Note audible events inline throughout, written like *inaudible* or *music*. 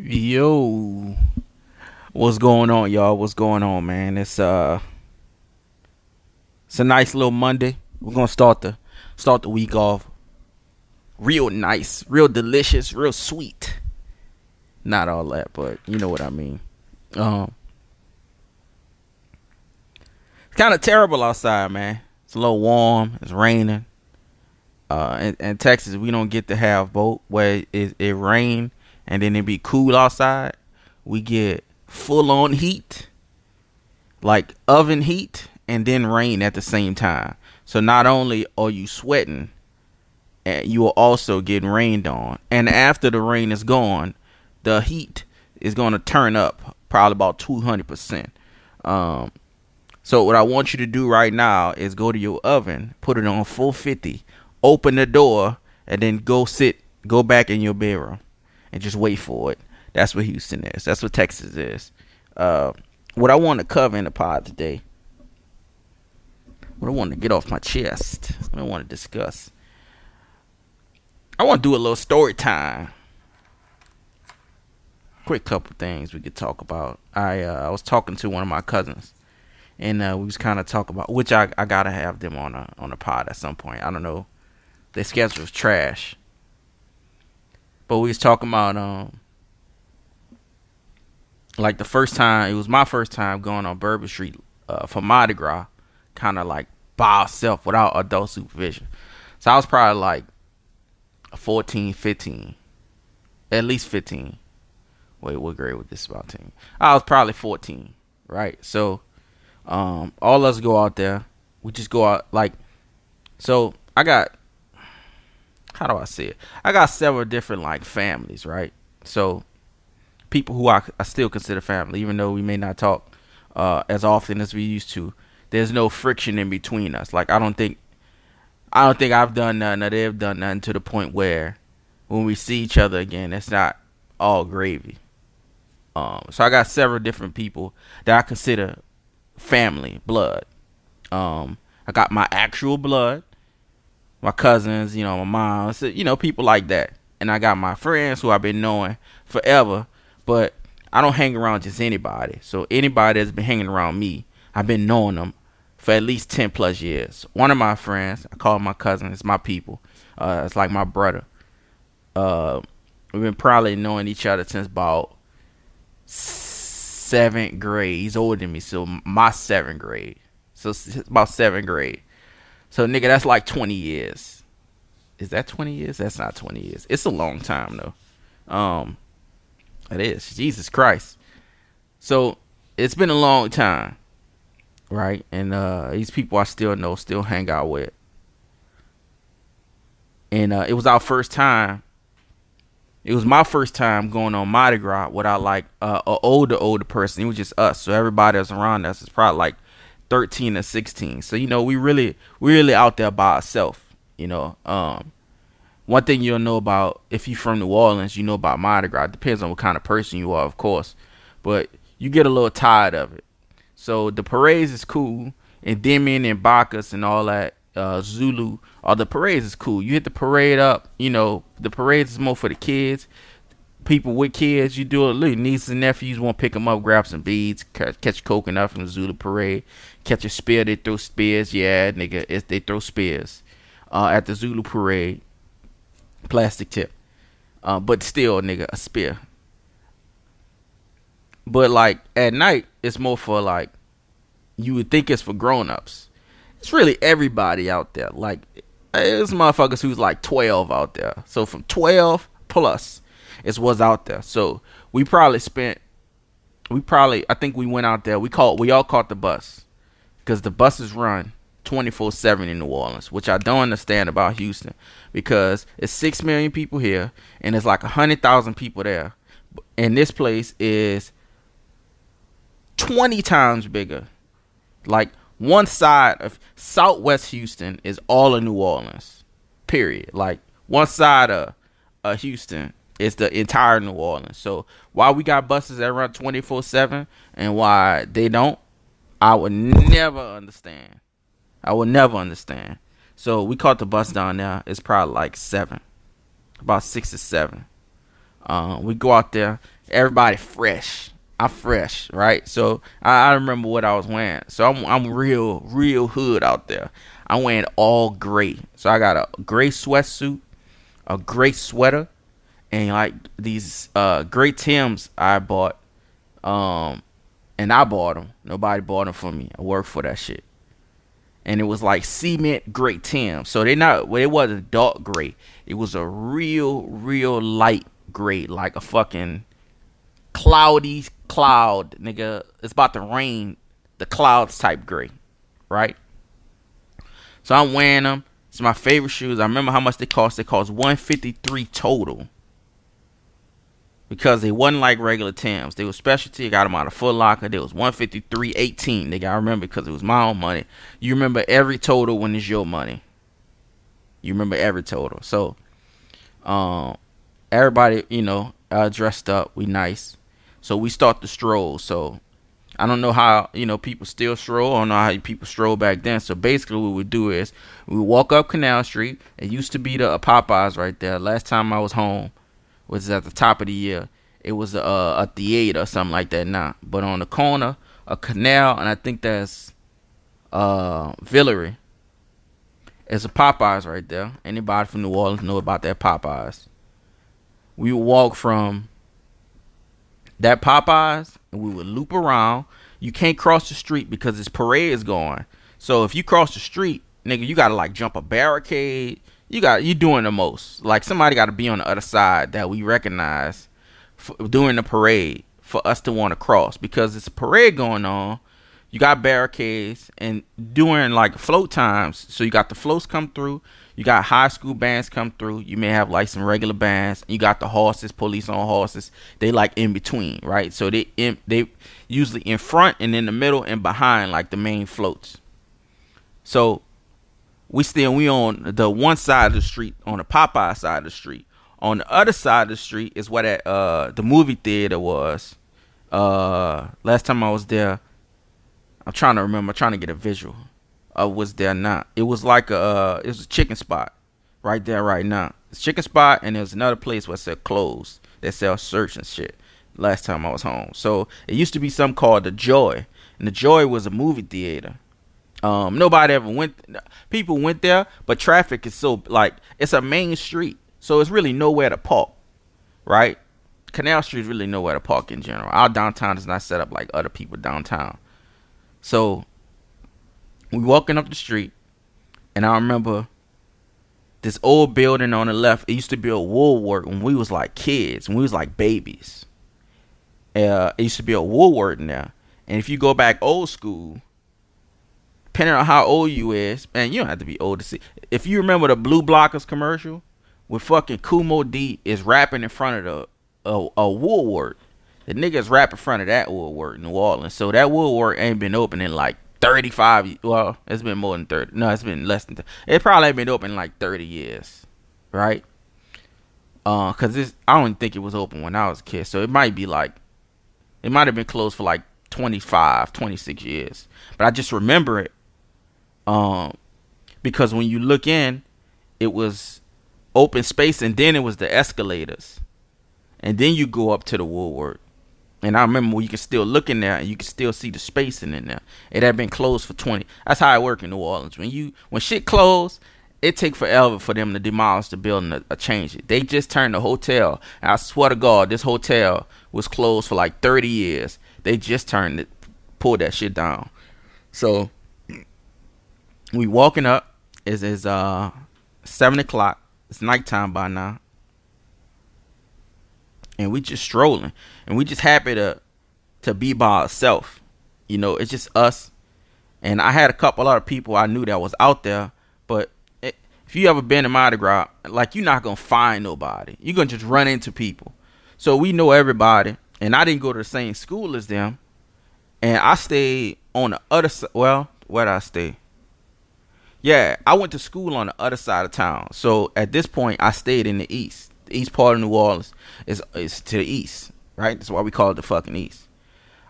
Yo, what's going on, y'all? What's going on, man? It's uh, it's a nice little Monday. We're gonna start the start the week off real nice, real delicious, real sweet. Not all that, but you know what I mean. Um, it's kind of terrible outside, man. It's a little warm. It's raining. Uh, in, in Texas, we don't get to have both where it, it rain and then it be cool outside. We get full on heat, like oven heat, and then rain at the same time. So not only are you sweating, eh, you will also get rained on. And after the rain is gone, the heat is going to turn up probably about 200%. Um, so what I want you to do right now is go to your oven, put it on 450, open the door, and then go sit, go back in your bedroom, and just wait for it. That's what Houston is. That's what Texas is. Uh, what I want to cover in the pod today, what I want to get off my chest, what I want to discuss. I want to do a little story time. Quick couple things we could talk about. I uh, I was talking to one of my cousins and uh, we was kind of talking about which I, I gotta have them on a on a pod at some point. I don't know, their schedule was trash, but we was talking about um like the first time it was my first time going on Bourbon Street uh, for Mardi Gras, kind of like by myself without adult supervision. So I was probably like 14, 15, at least 15. Wait, what grade was this about? 10? I was probably 14, right? So um, all us go out there. We just go out like so I got how do I say it? I got several different like families, right? So people who I, I still consider family, even though we may not talk uh, as often as we used to. There's no friction in between us. Like I don't think I don't think I've done nothing or they've done nothing to the point where when we see each other again, it's not all gravy. Um, so I got several different people that I consider family, blood. Um, I got my actual blood, my cousins, you know, my mom, so, you know, people like that. And I got my friends who I've been knowing forever, but I don't hang around just anybody. So anybody that's been hanging around me, I've been knowing them for at least 10 plus years. One of my friends, I call my cousin, it's my people. Uh, it's like my brother. Uh, we've been probably knowing each other since about seventh grade. He's older than me, so my seventh grade. So about seventh grade. So nigga, that's like twenty years. Is that twenty years? That's not twenty years. It's a long time though. Um, it is. Jesus Christ. So it's been a long time, right? And uh, these people I still know, still hang out with. And uh, it was our first time it was my first time going on Mardi Gras without like uh, a older older person. It was just us, so everybody that's around us is probably like thirteen or sixteen. So you know, we really we really out there by ourselves. You know, um, one thing you'll know about if you're from New Orleans, you know about Mardi Gras. It depends on what kind of person you are, of course, but you get a little tired of it. So the parades is cool, and Endymion and Bacchus and all that uh, Zulu All the parades is cool. You hit the parade up, you know, the parades is more for the kids. People with kids, you do it. Look, nieces and nephews want to pick them up, grab some beads, catch coconut from the Zulu parade, catch a spear. They throw spears. Yeah, nigga, it's, they throw spears uh, at the Zulu parade. Plastic tip, uh, but still, nigga, a spear. But like at night, it's more for like you would think it's for grown ups it's really everybody out there. Like it's motherfuckers who's like 12 out there. So from 12 plus is what's out there. So we probably spent we probably I think we went out there. We called we all caught the bus because the buses run 24/7 in New Orleans, which I don't understand about Houston because it's 6 million people here and it's like 100,000 people there. And this place is 20 times bigger. Like one side of Southwest Houston is all of New Orleans. Period. Like one side of, of Houston is the entire New Orleans. So why we got buses that run twenty four seven and why they don't, I would never understand. I would never understand. So we caught the bus down there. It's probably like seven, about six or seven. Uh, we go out there, everybody fresh. I'm fresh, right? So I, I remember what I was wearing. So I'm I'm real real hood out there. I'm wearing all gray. So I got a gray sweatsuit, a gray sweater, and like these uh gray Tims I bought. Um, and I bought them. Nobody bought them for me. I worked for that shit. And it was like cement great Tims. So they're not well, it wasn't dark gray. It was a real, real light gray, like a fucking cloudy cloud, nigga. It's about to rain. The clouds type gray, right? So I'm wearing them. It's my favorite shoes. I remember how much they cost. They cost 153 total. Because they wasn't like regular Tims. They were specialty. I got them out of Foot Locker. They was 153.18. Nigga, I remember because it was my own money. You remember every total when it's your money. You remember every total. So, um, everybody, you know, uh, dressed up. We nice. So we start the stroll. So I don't know how you know people still stroll. I don't know how people stroll back then. So basically, what we do is we walk up Canal Street. It used to be the Popeyes right there. Last time I was home was at the top of the year. It was a, a theater or something like that now. But on the corner, a canal, and I think that's uh Villeray. It's a Popeyes right there. Anybody from New Orleans know about that Popeyes? We would walk from that Popeyes, and we would loop around. You can't cross the street because this parade is going. So if you cross the street, nigga, you gotta like jump a barricade. You got you doing the most. Like somebody got to be on the other side that we recognize for, during the parade for us to want to cross because it's a parade going on. You got barricades and during like float times, so you got the floats come through. You got high school bands come through. You may have like some regular bands. You got the horses, police on horses. They like in between, right? So they in, they usually in front and in the middle and behind like the main floats. So we still we on the one side of the street, on the Popeye side of the street. On the other side of the street is where that uh the movie theater was. Uh last time I was there, I'm trying to remember, I'm trying to get a visual uh, was there not. It was like a uh, it was a chicken spot right there right now. It's chicken spot and there's another place where it said closed that sells search and shit. Last time I was home, so it used to be something called the Joy, and the Joy was a movie theater. Um, nobody ever went. People went there, but traffic is so like it's a main street, so it's really nowhere to park, right? Canal Street is really nowhere to park in general. Our downtown is not set up like other people downtown. So we walking up the street, and I remember this old building on the left. It used to be a Woolworth when we was like kids, when we was like babies. Uh, it used to be a Woolworth there. And if you go back old school, depending on how old you is, man, you don't have to be old to see. If you remember the Blue Blockers commercial with fucking Kumo D is rapping in front of the a, a Woolworth. The niggas rap in front of that Woolworth, in New Orleans. So that Woolworth ain't been open in like 35 well it's been more than 30 no it's been less than 30. it probably been open in like 30 years right uh because this i don't think it was open when i was a kid so it might be like it might have been closed for like 25 26 years but i just remember it um because when you look in it was open space and then it was the escalators and then you go up to the Woolworth and I remember when you could still look in there and you could still see the spacing in there. It had been closed for 20. That's how it work in New Orleans. When you when shit closed, it take forever for them to demolish the building or, or change it. They just turned the hotel. I swear to God, this hotel was closed for like 30 years. They just turned it, pulled that shit down. So we walking up. Is is uh seven o'clock. It's nighttime by now. And we just strolling. And we just happy to to be by ourselves you know it's just us. And i had a couple other people i knew that was out there. But it, if you ever been to mardi gras like you're not gonna find nobody. You're gonna just run into people. So we know everybody. And i didn't go to the same school as them. And i stayed on the other side well where did i stay yeah i went to school on the other side of town so at this point i stayed in the east the east part of New Orleans is is to the east, right? That's why we call it the fucking east.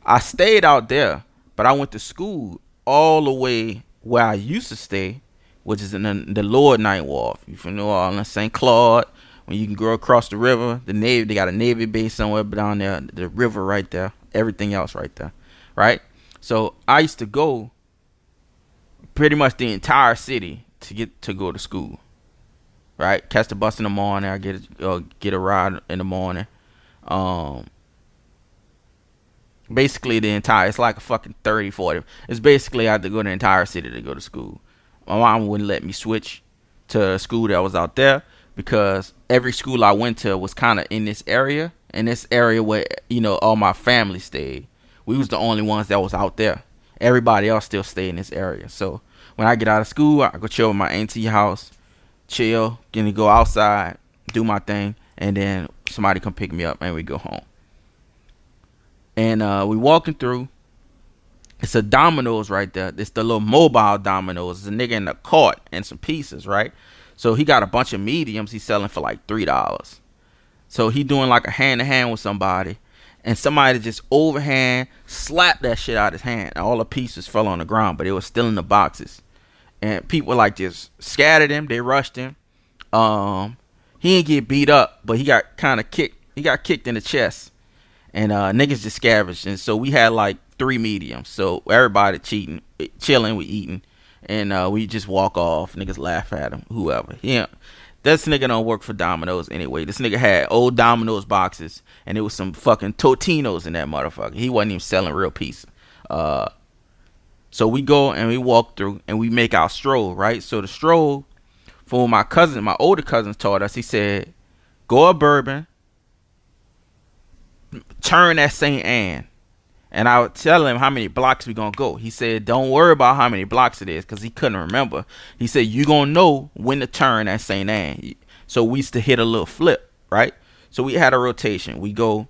I stayed out there, but I went to school all the way where I used to stay, which is in the, the lower Ninth Ward. You from New Orleans, St. Claude, when you can go across the river. The Navy, they got a Navy base somewhere down there. The river right there. Everything else right there, right? So I used to go pretty much the entire city to get to go to school. Right, catch the bus in the morning. I get a, uh, get a ride in the morning. Um, basically the entire. It's like a fucking 30, 40. It's basically I had to go the entire city to go to school. My mom wouldn't let me switch to a school that was out there because every school I went to was kind of in this area, in this area where you know all my family stayed. We was the only ones that was out there. Everybody else still stayed in this area. So when I get out of school, I go chill with my auntie house, chill, then go outside, do my thing, and then somebody come pick me up and we go home. And uh, we walking through. It's a Domino's right there. It's the little mobile Domino's. It's a nigga in the cart and some pieces, right? So he got a bunch of mediums he's selling for like three dollars. So he doing like a hand to hand with somebody, and somebody just overhand slapped that shit out his hand. All the pieces fell on the ground, but it was still in the boxes. And people like just scattered him. They rushed him. Um, he didn't get beat up, but he got kind of kicked. He got kicked in the chest, and uh, niggas just scavenged. And so we had like three mediums. So everybody cheating, chilling, we eating and uh, we just walk off. Niggas laugh at him, whoever. Yeah, this nigga don't work for Domino's anyway. This nigga had old Domino's boxes, and it was some fucking Totino's in that motherfucker. He wasn't even selling real pieces. Uh, so we go and we walk through, and we make our stroll, right? So the stroll, for my cousin, my older cousins taught us. He said, "Go a Bourbon, turn at St. Anne." And I would tell him how many blocks we gonna go. He said, "Don't worry about how many blocks it is, cause he couldn't remember." He said, "You gonna know when to turn at Saint Anne." So we used to hit a little flip, right? So we had a rotation. We go,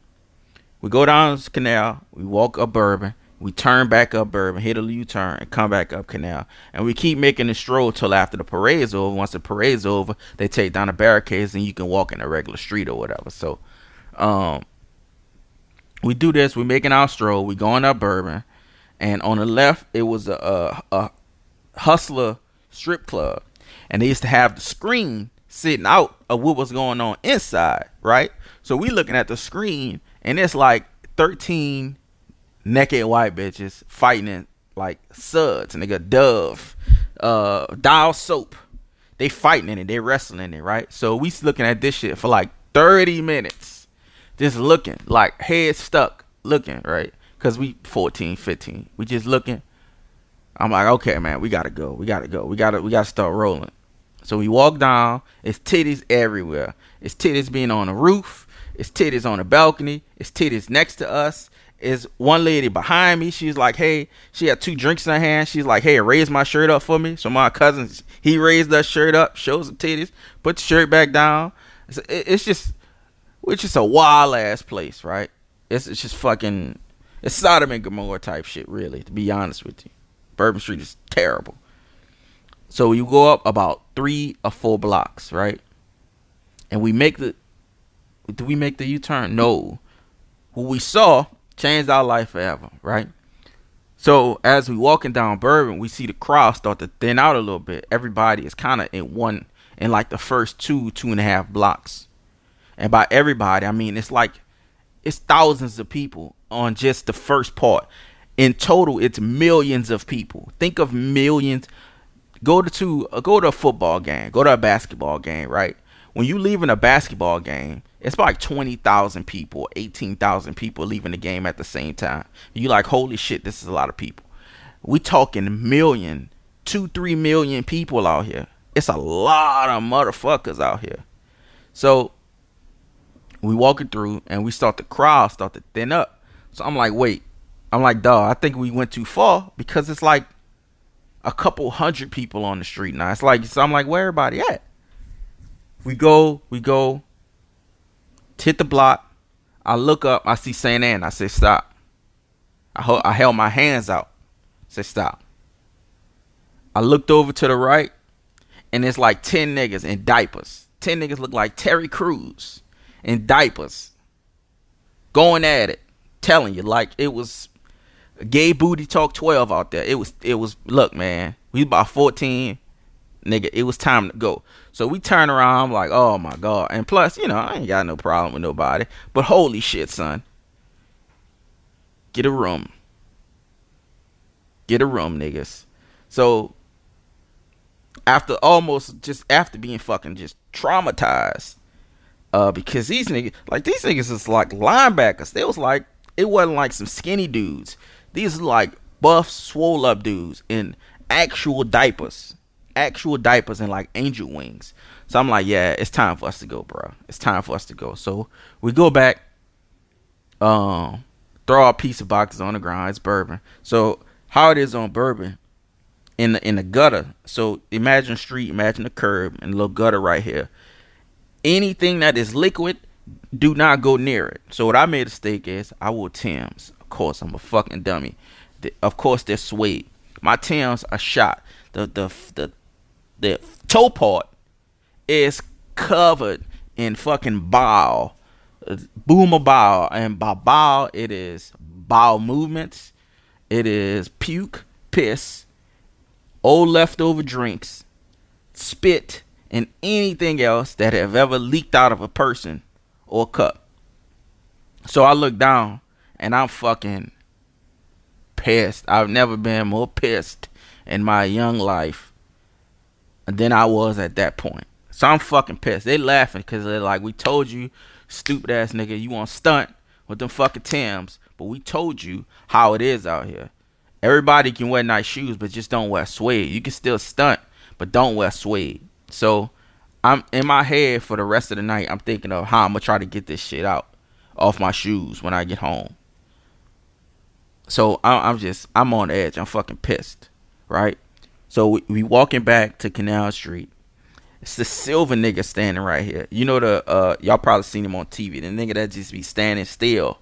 we go down the canal. We walk up Bourbon. We turn back up Bourbon, hit a U-turn, and come back up Canal. And we keep making the stroll till after the parade's over. Once the parade's over, they take down the barricades and you can walk in a regular street or whatever. So, um, we do this. We're making our stroll. We going up Bourbon, and on the left it was a, a, a hustler strip club, and they used to have the screen sitting out of what was going on inside, right? So we looking at the screen, and it's like thirteen naked white bitches fighting in like suds, got Dove, uh, Dial soap. They fighting in it. They wrestling in it, right? So we looking at this shit for like thirty minutes. Just looking like head stuck looking right? Because we 14 15 we just looking. I'm like okay man we gotta go. We gotta go. We gotta we gotta start rolling. So we walk down. It's titties everywhere. It's titties being on the roof. It's titties on the balcony. It's titties next to us is one lady behind me. She's like, hey, she had two drinks in her hand. She's like, hey, raise my shirt up for me. So my cousin, he raised that shirt up, shows the titties, put the shirt back down. It's, it's just which is a wild ass place, right? It's, it's just fucking, it's Sodom and Gomorrah type shit, really, to be honest with you. Bourbon Street is terrible. So you go up about three or four blocks, right? And we make the, do we make the U turn? No. What we saw changed our life forever, right? So as we walking down Bourbon, we see the crowd start to thin out a little bit. Everybody is kind of in one, in like the first two, two and a half blocks and by everybody, I mean it's like it's thousands of people on just the first part. In total, it's millions of people. Think of millions. Go to, uh, go to a football game. Go to a basketball game. Right when you leaving a basketball game, it's like twenty thousand people, eighteen thousand people leaving the game at the same time. You like, holy shit, this is a lot of people. We talking million, two, three million people out here. It's a lot of motherfuckers out here. So we walking through and we start the crowd start to thin up. So I'm like, wait. I'm like, dog, I think we went too far because it's like a couple hundred people on the street now. It's like so I'm like, where everybody at? We go, we go, hit the block. I look up, I see Saint Anne. I say, stop. I, ho- I held my hands out. I say, stop. I looked over to the right, and it's like 10 niggas in diapers. 10 niggas look like Terry Crews in diapers, going at it, telling you like it was gay booty talk 12 out there. It was it was look, man, we about 14 nigga, it was time to go. So we turn around, I'm like, oh my god. And plus, you know, I ain't got no problem with nobody. But holy shit, son. Get a room. Get a room, niggas. So after almost just after being fucking just traumatized, uh, because these niggas like these niggas is like linebackers. They was like it wasn't like some skinny dudes. These like buff, swole up dudes in actual diapers actual diapers and like angel wings. So I'm like, yeah, it's time for us to go, bro. It's time for us to go. So we go back, um, throw a piece of boxes on the ground. It's bourbon. So how it is on bourbon in the in the gutter. So imagine street, imagine the curb and little gutter right here. Anything that is liquid, do not go near it. So what I made a mistake is I wore Tim's. Of course, I'm a fucking dummy. of course, they're suede. My Tim's are shot. The the the the toe part is covered in fucking bile, boomer bile, and by bile it is bowel movements, it is puke, piss, old leftover drinks, spit, and anything else that have ever leaked out of a person or cup. So I look down and I'm fucking pissed. I've never been more pissed in my young life than I was at that point. So I'm fucking pissed. They laughing because they're like, we told you, stupid ass nigga, you want stunt with them fucking Tims, but we told you how it is out here. Everybody can wear nice shoes, but just don't wear suede. You can still stunt, but don't wear suede. So I'm in my head for the rest of the night. I'm thinking of how I'm gonna try to get this shit out off my shoes when I get home. So I'm just I'm on edge. I'm fucking pissed, right? So we, we walking back to Canal Street. It's the silver nigga standing right here. You know the uh y'all probably seen him on TV. The nigga that just be standing still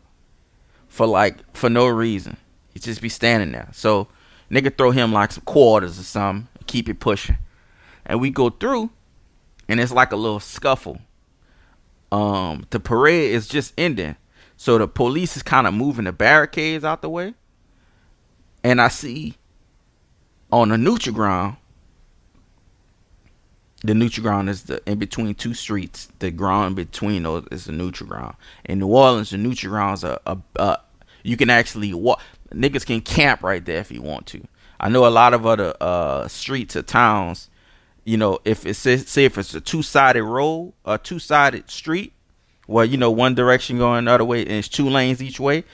for like for no reason. He just be standing there. So nigga throw him like some quarters or something. Keep it pushing. And we go through and it's like a little scuffle. Um the parade is just ending. So the police is kind of moving the barricades out the way. And I see on the neutral ground, the neutral ground is the in between two streets. The ground in between those is the neutral ground. In New Orleans, the neutral grounds are a, a you can actually walk. Niggas can camp right there if you want to. I know a lot of other uh, streets or towns. You know, if it's say if it's a two sided road, a two sided street, well, you know one direction going the other way and it's two lanes each way.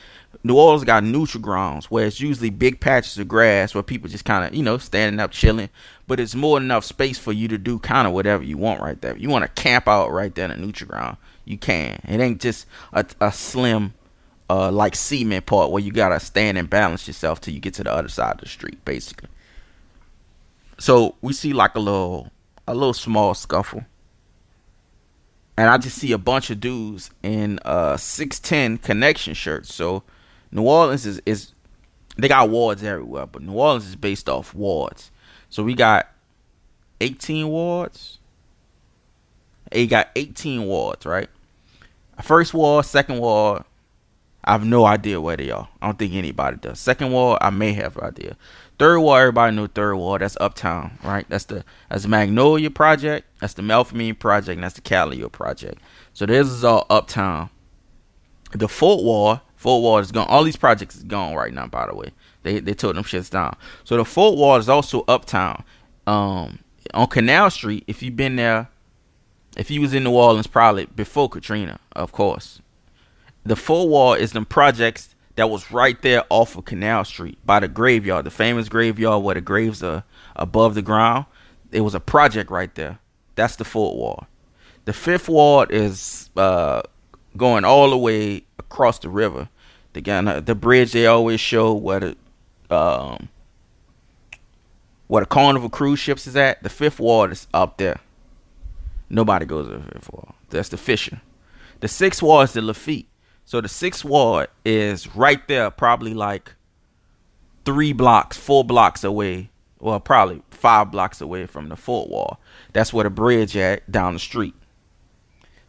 New Orleans got neutral grounds where it's usually big patches of grass where people just kind of, you know, standing up chilling. But it's more than enough space for you to do kind of whatever you want right there. You want to camp out right there in the neutral ground, you can. It ain't just a, a slim, uh, like cement part where you gotta stand and balance yourself till you get to the other side of the street, basically. So we see like a little, a little small scuffle and I just see a bunch of dudes in uh 610 connection shirts. So New Orleans is is they got wards everywhere, but New Orleans is based off wards. So we got 18 wards. You got 18 wards, right? First ward, second ward, I have no idea where they are. I don't think anybody does. Second ward, I may have an idea. Third ward, everybody know third ward. That's Uptown, right? That's the that's the Magnolia project. That's the Melpomene project. And that's the Calliope project. So this is all Uptown. The fourth ward Fourth Ward is gone. All these projects is gone right now. By the way, they they took them shits down. So the Fourth Ward is also uptown. Um, on Canal Street. If you've been there, if you was in New Orleans, probably before Katrina, of course. The Fourth Ward is the projects that was right there off of Canal Street by the graveyard, the famous graveyard where the graves are above the ground. It was a project right there. That's the Fourth Ward. The Fifth Ward is uh, going all the way across the river. The guy, the bridge they always show where the um where the Carnival cruise ships is at. The fifth Ward is up there. Nobody goes to the fifth ward. That's the Fischer. The sixth Ward is the Lafitte. So the sixth Ward is right there, probably like three blocks, four blocks away, well, probably five blocks away from the Fourth Ward. That's where the bridge at down the street.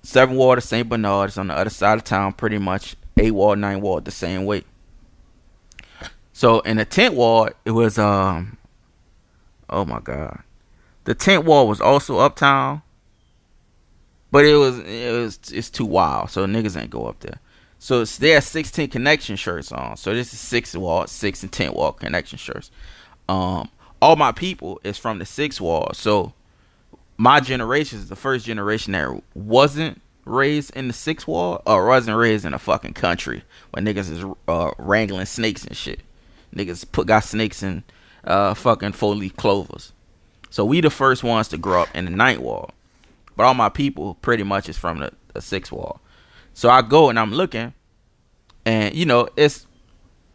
Seven Ward of St. Bernard is on the other side of town, pretty much eight Ward, nine Ward, the same way. So in the tenth Ward, it was um, oh my God, The tenth ward was also uptown, but it was it was it's too wild, so niggas ain't go up there. So it's there 16 connection shirts on. So this is six wall, six and ten wall connection shirts. Um, all my people is from the six wall. So my generation is the first generation that wasn't raised in the six wall or wasn't raised in a fucking country where niggas is uh, wrangling snakes and shit. Niggas put got snakes in uh, fucking four leaf clovers. So we the first ones to grow up in the ninth wall. But all my people pretty much is from the, the six wall. So I go and I'm looking, and you know, it's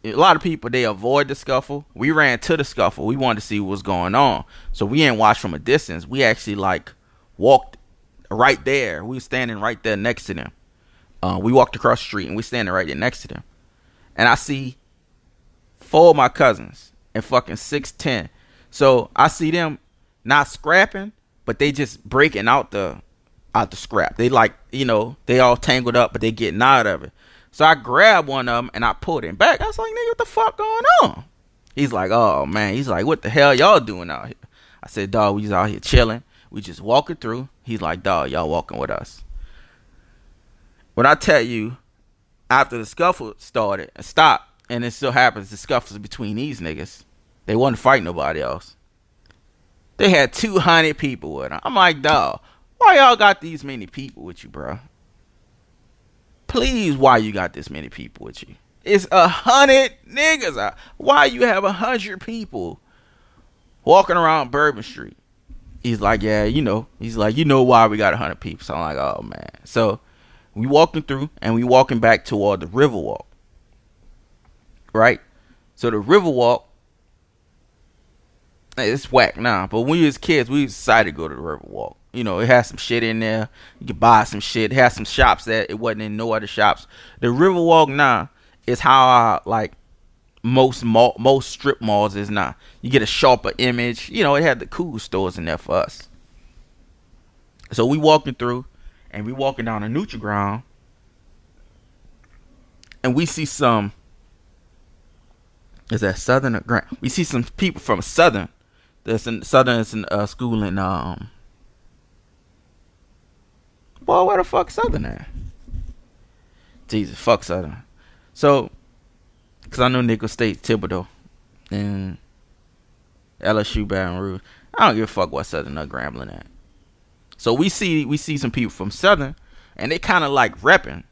a lot of people they avoid the scuffle. We ran to the scuffle. We wanted to see what was going on. So we didn't watch from a distance. We actually like walked right there. We were standing right there next to them. Uh, we walked across the street and we standing right there next to them. And I see four of my cousins and fucking six ten. So I see them not scrapping, but they just breaking out the out the scrap. They like, you know, they all tangled up, but they getting out of it. So I grabbed one of them and I pulled him back. I was like, nigga, what the fuck going on? He's like, oh man. He's like, what the hell y'all doing out here? I said, dog, we just out here chilling. We just walking through. He's like, dog, y'all walking with us. When I tell you, after the scuffle started and stopped, and it still happens, the scuffles between these niggas. They wasn't fighting nobody else. They had 200 people with them. I'm like, dog, why y'all got these many people with you, bro? Please, why you got this many people with you? It's a hundred niggas. Why you have a hundred people walking around Bourbon Street? He's like, yeah, you know. He's like, you know why we got a hundred people. So I'm like, oh man. So we walking through and we walking back toward the Riverwalk. Right? So the Riverwalk it's whack now. But when we was kids, we decided to go to the Riverwalk. You know, it has some shit in there. You can buy some shit. It has some shops that it wasn't in no other shops. The Riverwalk now is how I like most mall, most strip malls is now. You get a sharper image. You know, it had the cool stores in there for us. So we walking through, and we walking down the neutral ground, and we see some. Is that Southern or Grant? We see some people from Southern that's in Southern is in uh, school in um. Well, where the fuck Southern at? Jesus, fuck Southern. So, cause I know Nicholls State, Thibodaux, and LSU, Baton Rouge. I don't give a fuck what Southern or Grambling at. So we see we see some people from Southern, and they kind of like repping.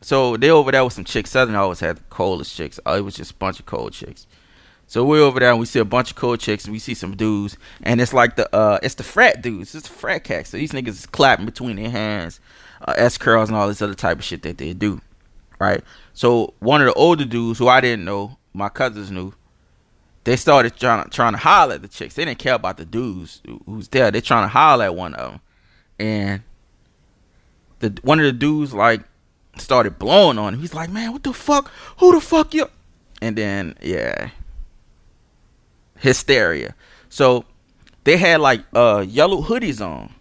So they over there with some chicks. Southern always had the coldest chicks. Oh, it was just a bunch of cold chicks. So we're over there and we see a bunch of cool chicks and we see some dudes and it's like the uh it's the frat dudes, it's the frat cats. So these niggas is clapping between their hands, uh, S curls and all this other type of shit that they do. Right? So one of the older dudes who I didn't know, my cousins knew, they started trying to trying to holler at the chicks. They didn't care about the dudes who's there. They're trying to holler at one of them. And the one of the dudes like started blowing on him. He's like, "Man, what the fuck? Who the fuck you?" And then yeah, hysteria. So they had like uh yellow hoodies on.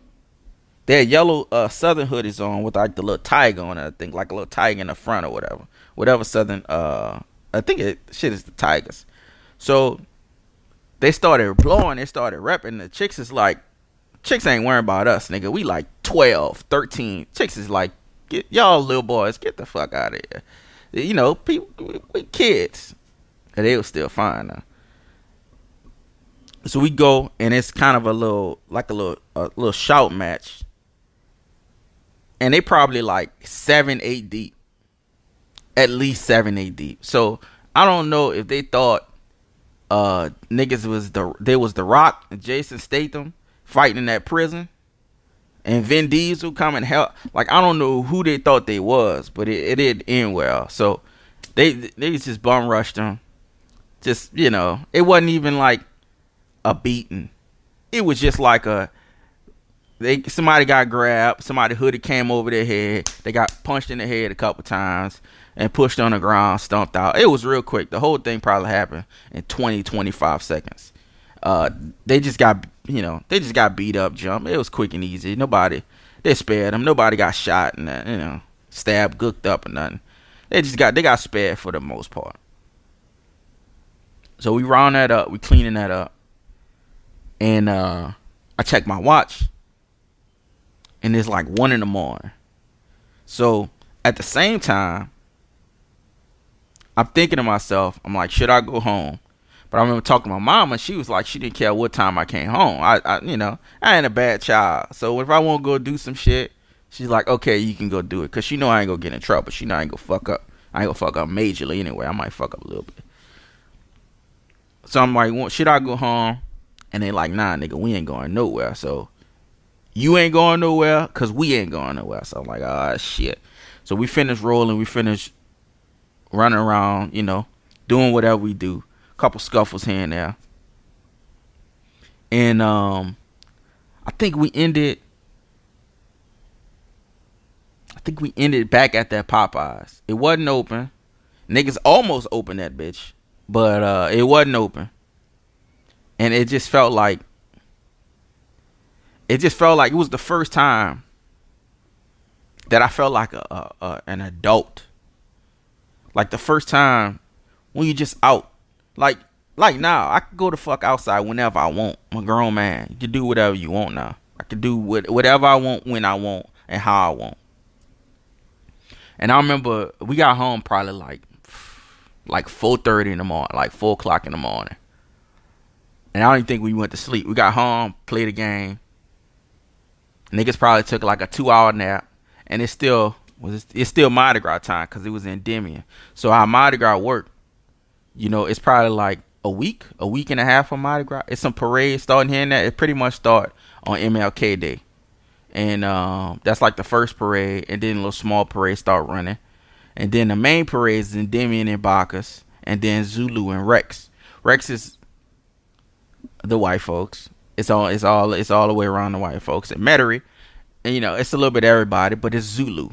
They had yellow uh southern hoodies on with like the little tiger on it, I think, like a little tiger in the front or whatever. Whatever southern uh I think it shit is the tigers. So they started blowing, they started rapping. The chicks is like chicks ain't worrying about us, nigga. We like 12, 13. Chicks is like, get y'all little boys, get the fuck out of here. You know, people we, we kids. And they was still fine though so we go and it's kind of a little like a little a little shout match and they probably like seven eight deep at least seven eight deep so i don't know if they thought uh niggas was the they was the rock and Jason Statham fighting in that prison and Vin Diesel come and help. Like I don't know who they thought they was, but it, it didn't end well. So they they just bum rushed them. Just you know, it wasn't even like a beating. It was just like a they somebody got grabbed, somebody hoodie came over their head, they got punched in the head a couple times and pushed on the ground, stumped out. It was real quick. The whole thing probably happened in 20 25 seconds. Uh they just got you know, they just got beat up, jump. It was quick and easy. Nobody they spared them. Nobody got shot and you know, stabbed, gooked up or nothing. They just got they got spared for the most part. So we round that up, we cleaning that up and uh, I check my watch, and it's like one in the morning. So at the same time, I'm thinking to myself, I'm like, should I go home? But I remember talking to my mom, and she was like, she didn't care what time I came home. I, I you know, I ain't a bad child. So if I want to go do some shit, she's like, okay, you can go do it, cause she know I ain't gonna get in trouble. She know I ain't gonna fuck up. I ain't gonna fuck up majorly anyway. I might fuck up a little bit. So I'm like, well, should I go home? And they like, nah, nigga, we ain't going nowhere. So you ain't going nowhere, cause we ain't going nowhere. So I'm like, ah, shit. So we finish rolling. We finish running around, you know, doing whatever we do. A couple scuffles here and there. And um I think we ended I think we ended back at that Popeyes. It wasn't open. Niggas almost opened that bitch. But uh it wasn't open. And it just felt like it just felt like it was the first time that I felt like a, a, a an adult like the first time when you just out. Like like now, I can go the fuck outside whenever I want. I'm a grown man. You can do whatever you want now. I can do what, whatever I want when I want and how I want. And I remember we got home probably like like four thirty in the morning, like four o'clock in the morning. And I don't even think we went to sleep. We got home, played a game. Niggas probably took like a two hour nap, and it's still was it's still Mardi Gras time because it was in Endymion. So our Mardi Gras work, you know, it's probably like a week, a week and a half of Mardi Gras. It's some parade starting here and there. It pretty much start on MLK Day, and um, that's like the first parade, and then a little small parade start running, and then the main parade is Endymion and Bacchus, and then Zulu and Rex. Rex is the white folks. It's all it's all it's all the way around the white folks. And Metairie, and you know, it's a little bit everybody, but it's Zulu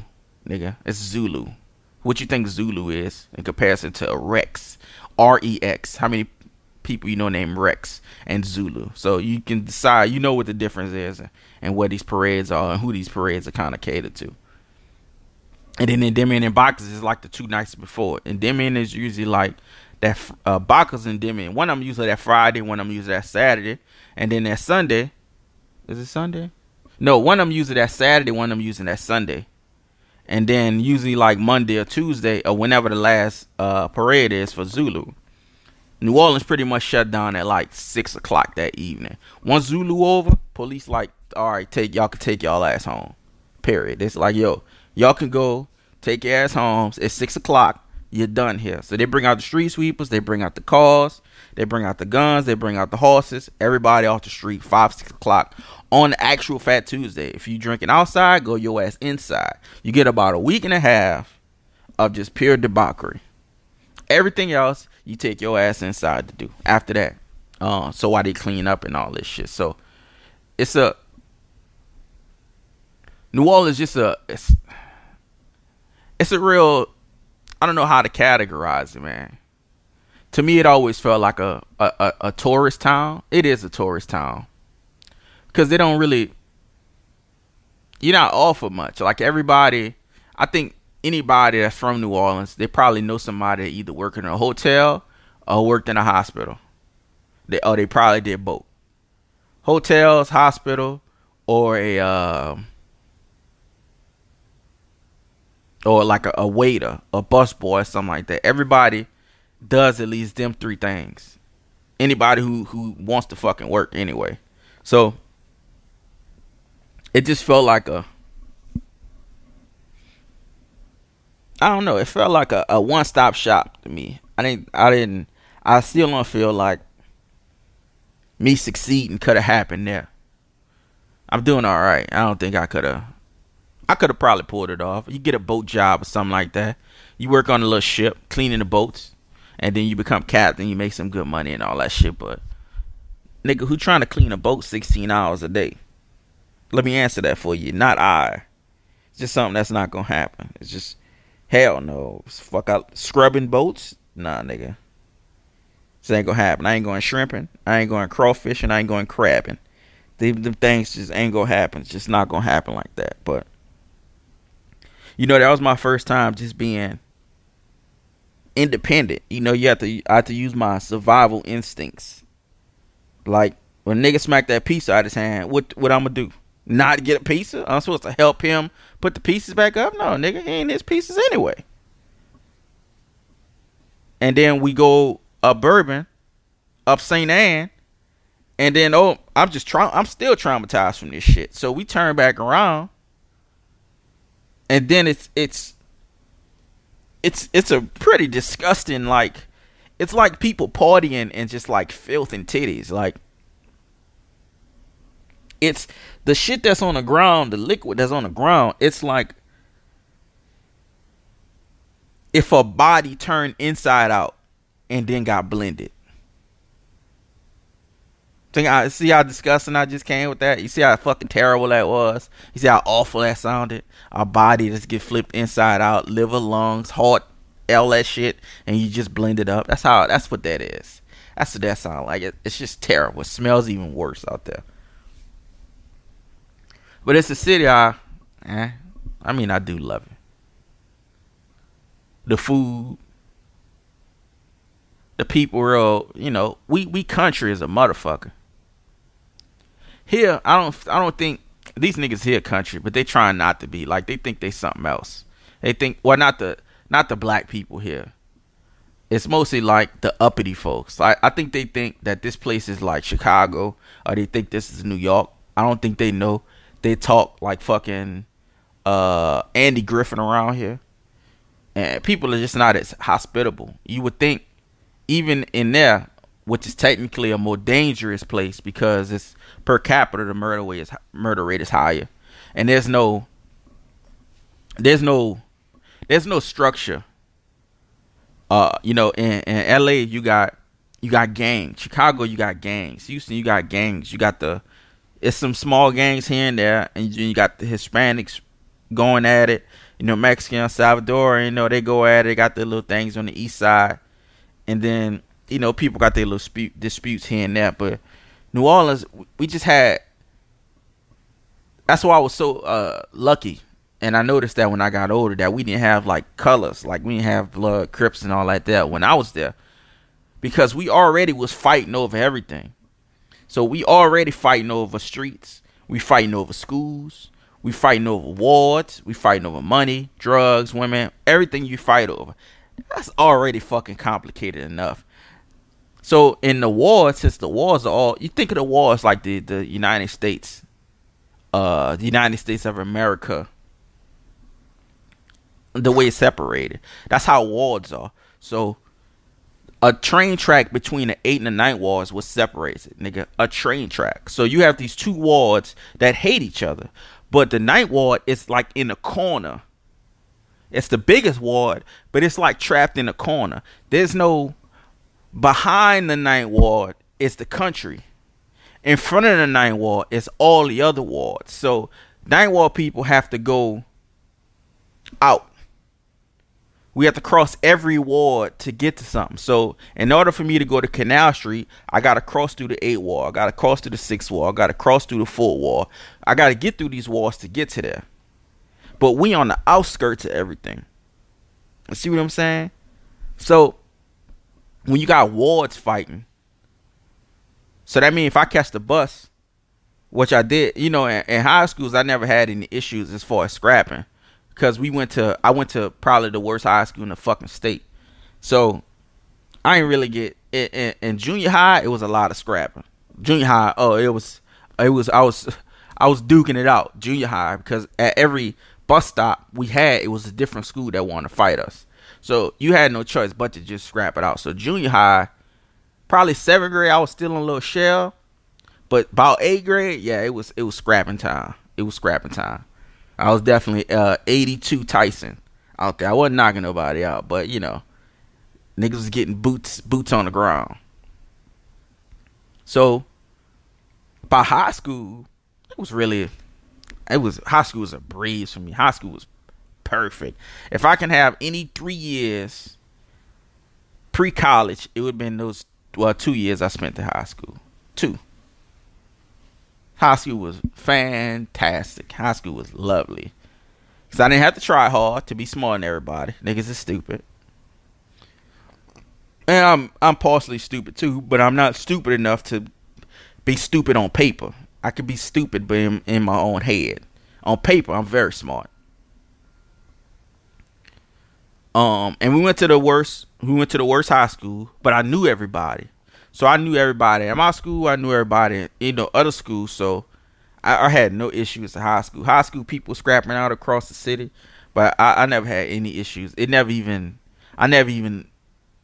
nigga. It's Zulu. What you think Zulu is in comparison to Rex? R E X. How many people you know named Rex and Zulu? So you can decide. You know what the difference is and what these parades are and who these parades are kind of catered to. And then Endymion and Bacchus is like the two nights before. Endymion is usually like that uh, Bacchus and Endymion. One them usually that Friday, one them usually that Saturday, and then that Sunday. Is it Sunday? No, one them usually that Saturday, one them using that Sunday and then usually like Monday or Tuesday or whenever the last uh, parade is for Zulu. New Orleans pretty much shut down at like six o'clock that evening. Once Zulu over, police like, all right, take y'all can take y'all ass home. Period. It's like, yo, y'all can go take your ass home. It's six o'clock. You're done here. So they bring out the street sweepers. They bring out the cars. They bring out the guns. They bring out the horses. Everybody off the street. Five six o'clock on actual Fat Tuesday. If you drinking outside, go your ass inside. You get about a week and a half of just pure debauchery. Everything else, you take your ass inside to do. After that, uh, so why they clean up and all this shit. So it's a New Orleans just a it's it's a real I don't know how to categorize it, man. To me, it always felt like a a, a, a tourist town. It is a tourist town because they don't really you're not offered much. Like everybody, I think anybody that's from New Orleans, they probably know somebody that either worked in a hotel or worked in a hospital. They or they probably did both. Hotels, hospital, or a uh, or like a, a waiter, a bus boy, something like that. Everybody does at least them three things. Anybody who who wants to fucking work anyway. So it just felt like a I don't know, it felt like a, a one stop shop to me. I didn't I didn't I still don't feel like me succeeding could have happened there. I'm doing all right. I don't think I could have. I could have probably pulled it off. You get a boat job or something like that. You work on a little ship, cleaning the boats, and then you become captain. You make some good money and all that shit. But nigga, who trying to clean a boat 16 hours a day? Let me answer that for you. Not I. It's just something that's not gonna happen. It's just hell no. Fuck out scrubbing boats. Nah, nigga. This ain't gonna happen. I ain't going shrimping. I ain't going crawfishing. I ain't going crabbing. Them, them things just ain't gonna happen. It's just not gonna happen like that. But you know, that was my first time just being independent. You know, you have to I have to use my survival instincts. Like when nigga smack that pizza out his hand, what what I'm gonna do? Not get a pizza? I'm supposed to help him put the pieces back up? No, nigga, he ain't his pieces anyway. And then we go up Bourbon, up St. Anne, and then oh, I'm just trying. I'm still traumatized from this shit. So we turn back around, and then it's it's it's it's a pretty disgusting like it's like people partying and just like filth and titties like it's the shit that's on the ground the liquid that's on the ground it's like if a body turned inside out and then got blended Think I see how disgusting I just came with that. You see how fucking terrible that was. You see how awful that sounded. Our body just get flipped inside out, liver, lungs, heart, all that shit, and you just blend it up. That's how. That's what that is. That's what that sounds like. It, it's just terrible. It smells even worse out there. But it's a city I, eh, I mean, I do love it. The food, the people, you know, we we country is a motherfucker. Here, I don't I don't think these niggas here country, but they trying not to be. Like they think they something else. They think well not the not the black people here. It's mostly like the uppity folks. I, I think they think that this place is like Chicago or they think this is New York. I don't think they know. They talk like fucking uh Andy Griffith around here. And people are just not as hospitable. You would think even in there, which is technically a more dangerous place because it's per capita the murder rate is murder rate is higher, and there's no there's no there's no structure. Uh, you know, in, in L.A. you got you got gangs. Chicago you got gangs. Houston you got gangs. You got the it's some small gangs here and there, and you got the Hispanics going at it. You know, Mexican, Salvador, you know, they go at it. They got their little things on the east side, and then you know people got their little disputes here and there. But New Orleans, we just had. That's why I was so uh, lucky, and I noticed that when I got older, that we didn't have like colors, like we didn't have blood, Crips, and all like that when I was there, because we already was fighting over everything. So we already fighting over streets, we fighting over schools, we fighting over wards, we fighting over money, drugs, women, everything you fight over. That's already fucking complicated enough. So in the war, since the wars are all you think of the wars like the the United States, uh, the United States of America, the way it's separated. That's how wards are. So a train track between the eight and the nine wards was separates it, nigga. A train track. So you have these two wards that hate each other, but the ninth ward is like in a corner. It's the biggest ward, but it's like trapped in a corner. There's no Behind the ninth ward is the country. In front of the ninth ward is all the other wards. So ninth ward people have to go out. We have to cross every ward to get to something. So in order for me to go to Canal Street, I gotta cross through the eight wall. I gotta cross through the six wall. I gotta cross through the four wall. I gotta get through these walls to get to there. But we on the outskirts of everything. See what I'm saying? So when you got wards fighting. So that means if I catch the bus, which I did, you know, in, in, high schools, I never had any issues as far as scrapping, because we went to, I went to probably the worst high school in the fucking state. So I didn't really get in, in, in junior high. It was a lot of scrapping. Junior high, oh, it was, it was, I was, I was duking it out. Junior high because at every bus stop we had, it was a different school that wanted to fight us. So you had no choice but to just scrap it out. So junior high, probably seventh grade, I was still in a little shell. But about eighth grade, yeah, it was it was scrapping time. It was scrapping time. I was definitely uh 82 Tyson out there. I wasn't knocking nobody out, but you know, niggas was getting boots boots on the ground. So by high school, it was really it was high school was a breeze for me. High school was perfect. If I can have any three years pre college, it would have been those well two years I spent in high school. Two. High school was fantastic. High school was lovely. Cause I didn't have to try hard to be smart than everybody. Niggas is stupid. And I'm I'm partially stupid too, but I'm not stupid enough to be stupid on paper. I could be stupid, but in, in my own head. On paper, I'm very smart. Um, and we went to the worst. We went to the worst high school, but I knew everybody. So I knew everybody at my school. I knew everybody in the other schools. So I, I had no issues at high school. High school people scrapping out across the city, but I, I never had any issues. It never even. I never even.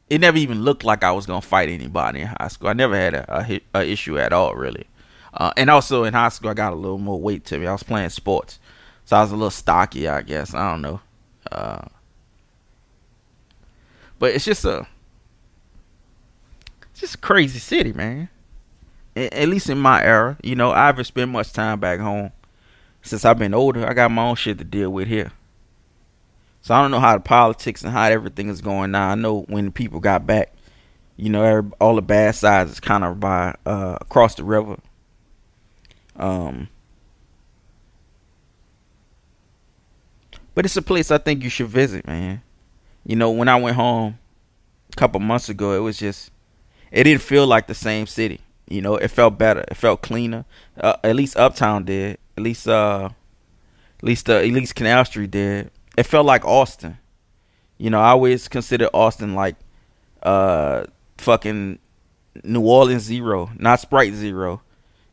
It never even looked like I was gonna fight anybody in high school. I never had a, a, a issue at all, really. Uh, and also in high school, I got a little more weight to me. I was playing sports, so I was a little stocky, I guess. I don't know. Uh, but it's just a it's just a crazy city, man. At least in my era, you know, I haven't spent much time back home since I've been older. I got my own shit to deal with here. So I don't know how the politics and how everything is going now. I know when people got back, you know, all the bad sides is kind of by uh, across the river. Um, but it's a place I think you should visit, man. You know, when I went home a couple months ago, it was just it didn't feel like the same city. You know, it felt better. It felt cleaner. Uh, at least Uptown did. At least uh, at least uh, at least Canal Street did. It felt like Austin. You know, I always considered Austin like uh fucking New Orleans zero, not Sprite zero.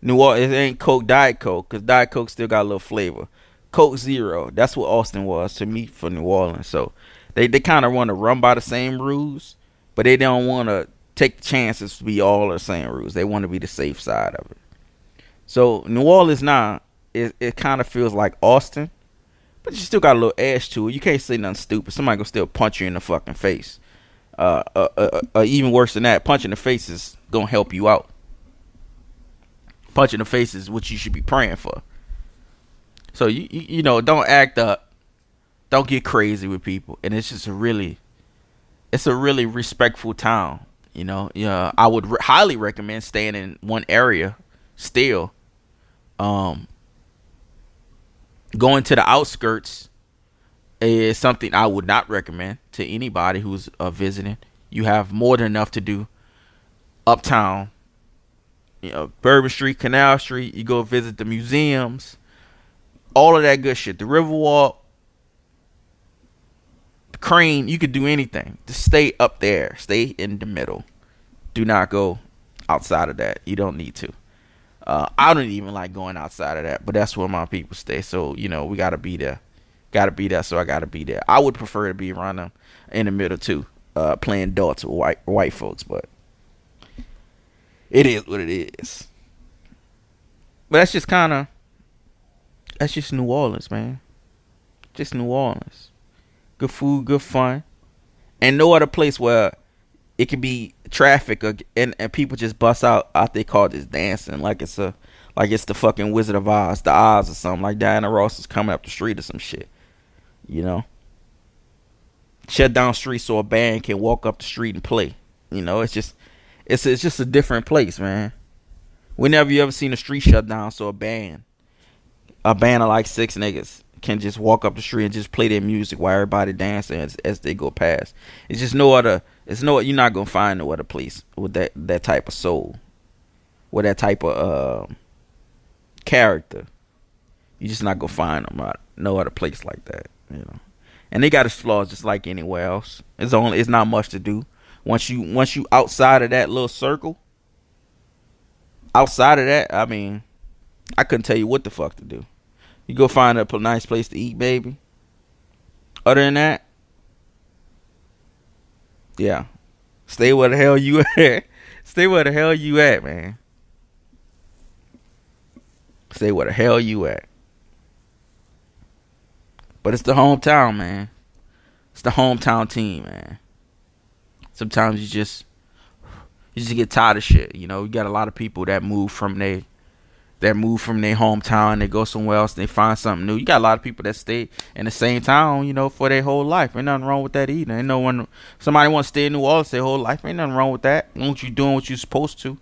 New Orleans it ain't Coke Diet Coke because Diet Coke still got a little flavor. Coke Zero, that's what Austin was to me for New Orleans. So they they kind of want to run by the same rules, but they don't want to take chances to be all the same rules. They want to be the safe side of it. So New Orleans now it it kind of feels like Austin, but you still got a little edge to it. You can't say nothing stupid. Somebody gonna still punch you in the fucking face. Uh, uh, uh, uh, even worse than that, punching the face is gonna help you out. Punching the face is what you should be praying for. So you you, you know don't act up don't get crazy with people. And it's just a really it's a really respectful town you know? Yeah i would re- highly recommend staying in one area still. Um going to the outskirts is something i would not recommend to anybody who's uh, visiting. You have more than enough to do uptown you know bourbon street canal street. You go visit the museums. All of that good shit. The riverwalk crane, you could do anything. Just stay up there. Stay in the middle. Do not go outside of that. You don't need to. Uh, I don't even like going outside of that, but that's where my people stay. So you know we gotta be there. Gotta be there. So I gotta be there. I would prefer to be around them in the middle too, uh, playing darts with white white folks, but it is what it is. But that's just kind of that's just New Orleans, man. Just New Orleans good food, good fun, and no other place where it can be traffic or, and, and people just bust out out they call this dancing like it's a like it's the fucking Wizard of Oz, the Oz or something like Diana Ross is coming up the street or some shit, you know. Shut down street so a band can walk up the street and play. You know, it's just it's it's just a different place, man. Whenever you ever seen a street shut down so a band, a band of like six niggas can just walk up the street and just play their music while everybody dancing as, as they go past. It's just no other. It's no. You're not gonna find no other place with that that type of soul, with that type of uh, character. You're just not gonna find them no other place like that. You know, and they got its flaws just like anywhere else. It's only. It's not much to do once you once you outside of that little circle. Outside of that, I mean, I couldn't tell you what the fuck to do. You go find a nice place to eat, baby. Other than that, yeah, stay where the hell you *laughs* at. stay where the hell you at, man. Stay where the hell you at. But it's the hometown, man. It's the hometown team, man. Sometimes you just you just get tired of shit. You know, you got a lot of people that move from their that move from their hometown, they go somewhere else, they find something new. You got a lot of people that stay in the same town, you know, for their whole life. Ain't nothing wrong with that either. Ain't no one somebody wants to stay in New Orleans their whole life. Ain't nothing wrong with that. As you doing what you're supposed to.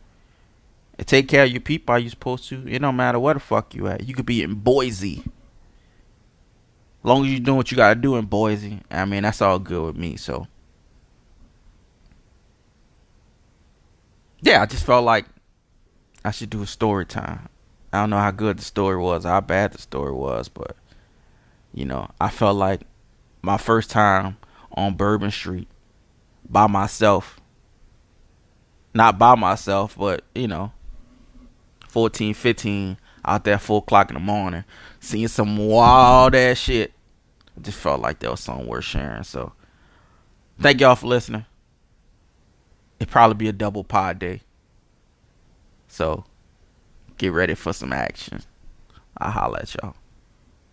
And take care of your people how you supposed to. It don't matter where the fuck you at. You could be in Boise. As long as you doing what you gotta do in Boise. I mean, that's all good with me, so. Yeah, I just felt like I should do a story time. I don't know how good the story was, how bad the story was, but you know, I felt like my first time on Bourbon Street by myself. Not by myself, but you know, 14, 15 out there four o'clock in the morning, seeing some wild ass shit. I just felt like that was something worth sharing. So thank y'all for listening. It'd probably be a double pod day. So get ready for some action. I'll holla at y'all.